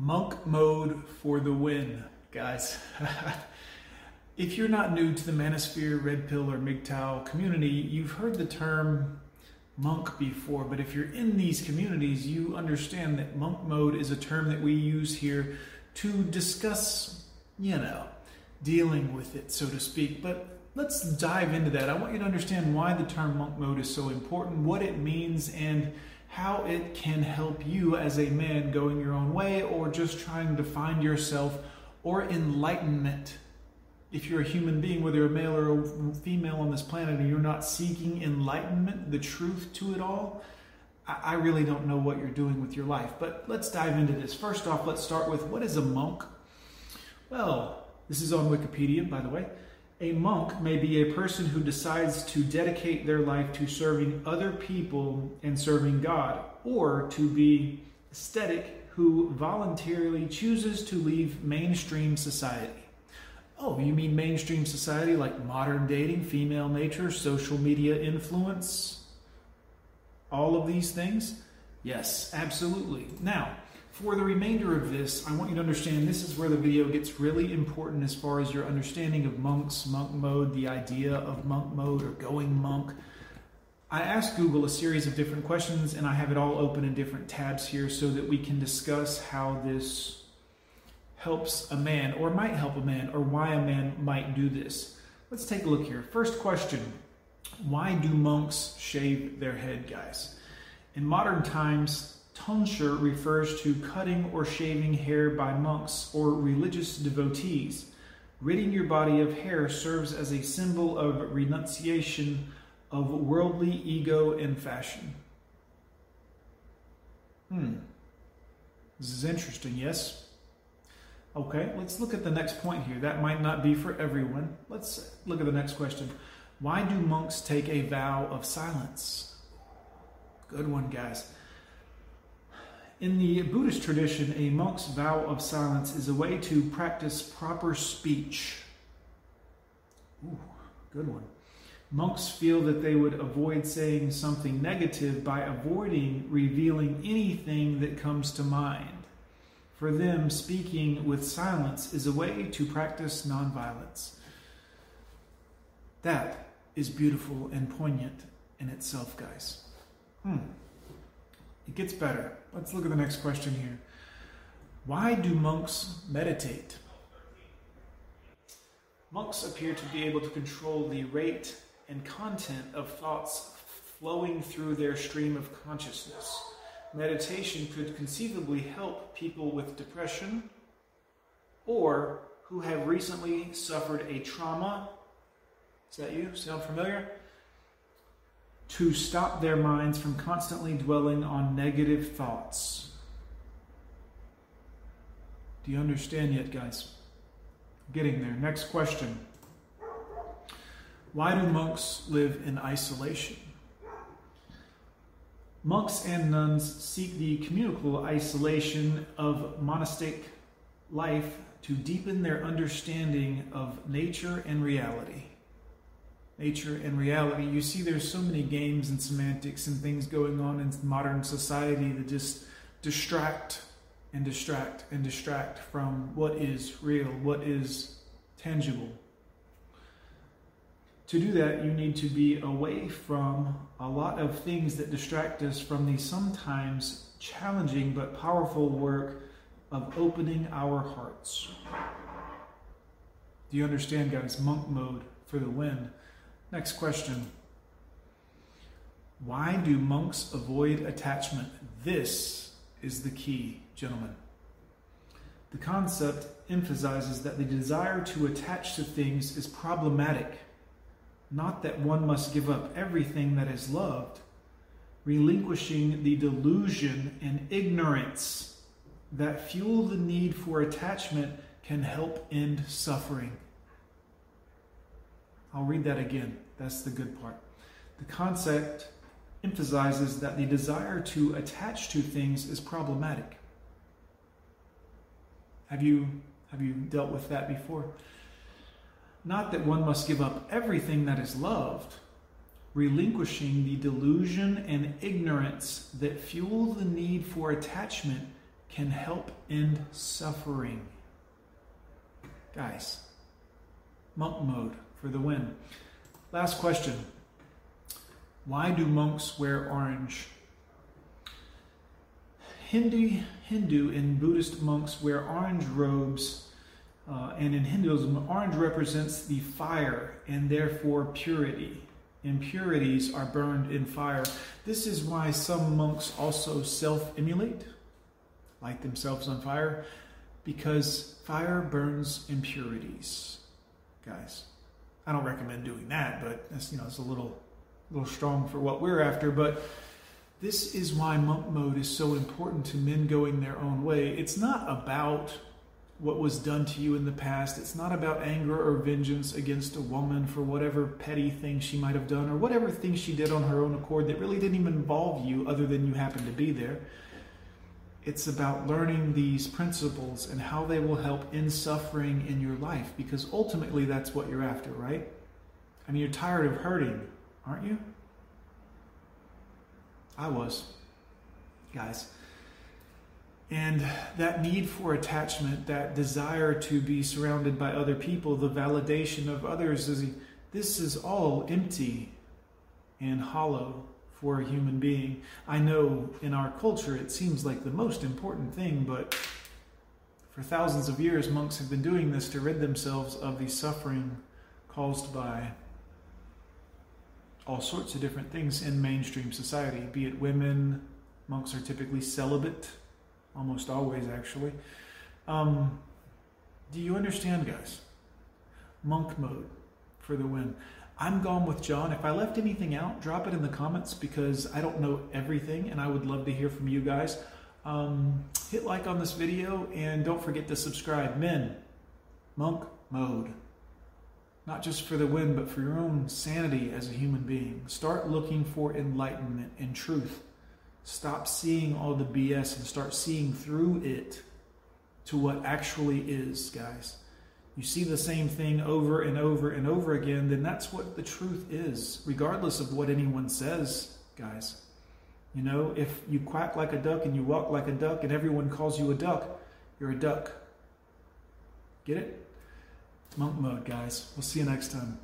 Monk mode for the win, guys. if you're not new to the Manosphere, Red Pill, or MGTOW community, you've heard the term monk before, but if you're in these communities, you understand that monk mode is a term that we use here to discuss, you know, dealing with it, so to speak. But let's dive into that. I want you to understand why the term monk mode is so important, what it means, and how it can help you as a man going your own way or just trying to find yourself or enlightenment. If you're a human being, whether you're a male or a female on this planet, and you're not seeking enlightenment, the truth to it all, I really don't know what you're doing with your life. But let's dive into this. First off, let's start with what is a monk? Well, this is on Wikipedia, by the way. A monk may be a person who decides to dedicate their life to serving other people and serving God, or to be ascetic who voluntarily chooses to leave mainstream society. Oh, you mean mainstream society like modern dating, female nature, social media influence? All of these things? Yes, absolutely. Now, for the remainder of this, I want you to understand this is where the video gets really important as far as your understanding of monks, monk mode, the idea of monk mode or going monk. I asked Google a series of different questions and I have it all open in different tabs here so that we can discuss how this helps a man or might help a man or why a man might do this. Let's take a look here. First question Why do monks shave their head, guys? In modern times, Tonsure refers to cutting or shaving hair by monks or religious devotees. Ridding your body of hair serves as a symbol of renunciation of worldly ego and fashion. Hmm. This is interesting, yes? Okay, let's look at the next point here. That might not be for everyone. Let's look at the next question. Why do monks take a vow of silence? Good one, guys. In the Buddhist tradition, a monk's vow of silence is a way to practice proper speech. Ooh, good one. Monks feel that they would avoid saying something negative by avoiding revealing anything that comes to mind. For them, speaking with silence is a way to practice nonviolence. That is beautiful and poignant in itself, guys. Hmm. It gets better. Let's look at the next question here. Why do monks meditate? Monks appear to be able to control the rate and content of thoughts flowing through their stream of consciousness. Meditation could conceivably help people with depression or who have recently suffered a trauma. Is that you? Sound familiar? To stop their minds from constantly dwelling on negative thoughts. Do you understand yet, guys? Getting there. Next question Why do monks live in isolation? Monks and nuns seek the communal isolation of monastic life to deepen their understanding of nature and reality nature and reality. You see, there's so many games and semantics and things going on in modern society that just distract and distract and distract from what is real, what is tangible. To do that, you need to be away from a lot of things that distract us from the sometimes challenging but powerful work of opening our hearts. Do you understand, guys? Monk mode for the win. Next question. Why do monks avoid attachment? This is the key, gentlemen. The concept emphasizes that the desire to attach to things is problematic, not that one must give up everything that is loved. Relinquishing the delusion and ignorance that fuel the need for attachment can help end suffering. I'll read that again. That's the good part. The concept emphasizes that the desire to attach to things is problematic. Have you have you dealt with that before? Not that one must give up everything that is loved, relinquishing the delusion and ignorance that fuel the need for attachment can help end suffering. Guys, monk mode for the win. Last question Why do monks wear orange? Hindu, Hindu and Buddhist monks wear orange robes, uh, and in Hinduism, orange represents the fire and therefore purity. Impurities are burned in fire. This is why some monks also self immolate, light themselves on fire, because fire burns impurities. Guys, I don't recommend doing that, but that's you know it's a little, little strong for what we're after. But this is why monk mode is so important to men going their own way. It's not about what was done to you in the past. It's not about anger or vengeance against a woman for whatever petty thing she might have done or whatever thing she did on her own accord that really didn't even involve you other than you happened to be there. It's about learning these principles and how they will help in suffering in your life because ultimately that's what you're after, right? I mean, you're tired of hurting, aren't you? I was, guys. And that need for attachment, that desire to be surrounded by other people, the validation of others, is this is all empty and hollow for a human being. I know in our culture it seems like the most important thing, but for thousands of years, monks have been doing this to rid themselves of the suffering caused by all sorts of different things in mainstream society, be it women, monks are typically celibate almost always actually. Um, do you understand, guys? Monk mode for the win. I'm gone with John. If I left anything out, drop it in the comments because I don't know everything and I would love to hear from you guys. Um, hit like on this video and don't forget to subscribe. Men, monk mode. Not just for the win, but for your own sanity as a human being. Start looking for enlightenment and truth. Stop seeing all the BS and start seeing through it to what actually is, guys. You see the same thing over and over and over again, then that's what the truth is, regardless of what anyone says, guys. You know, if you quack like a duck and you walk like a duck and everyone calls you a duck, you're a duck. Get it? Monk mode, guys. We'll see you next time.